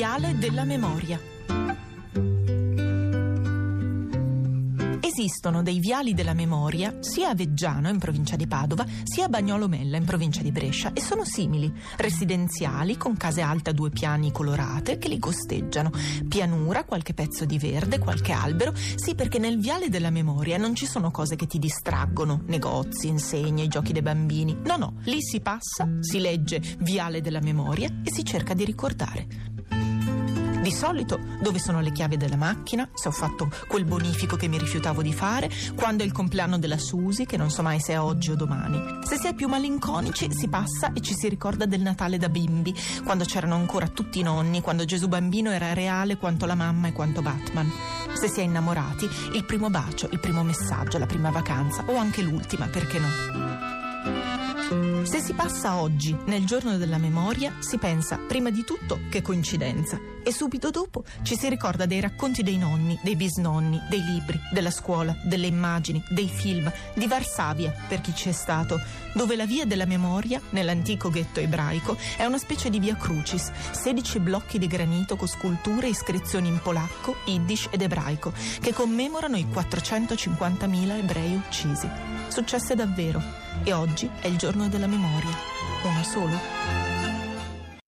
Viale della Memoria. Esistono dei viali della memoria sia a Veggiano, in provincia di Padova, sia a Bagnolo Mella, in provincia di Brescia, e sono simili, residenziali con case alte a due piani colorate che li costeggiano, pianura, qualche pezzo di verde, qualche albero, sì perché nel viale della memoria non ci sono cose che ti distraggono, negozi, insegne, giochi dei bambini, no no, lì si passa, si legge viale della memoria e si cerca di ricordare. Di solito dove sono le chiavi della macchina, se ho fatto quel bonifico che mi rifiutavo di fare, quando è il compleanno della Susi, che non so mai se è oggi o domani. Se si è più malinconici si passa e ci si ricorda del Natale da bimbi, quando c'erano ancora tutti i nonni, quando Gesù bambino era reale quanto la mamma e quanto Batman. Se si è innamorati, il primo bacio, il primo messaggio, la prima vacanza o anche l'ultima, perché no? Se si passa oggi, nel giorno della memoria, si pensa prima di tutto che coincidenza e subito dopo ci si ricorda dei racconti dei nonni, dei bisnonni, dei libri, della scuola, delle immagini, dei film, di Varsavia, per chi c'è stato, dove la via della memoria, nell'antico ghetto ebraico, è una specie di via crucis, 16 blocchi di granito con sculture e iscrizioni in polacco, yiddish ed ebraico, che commemorano i 450.000 ebrei uccisi. Successe davvero e oggi è il giorno della memoria. Uno solo.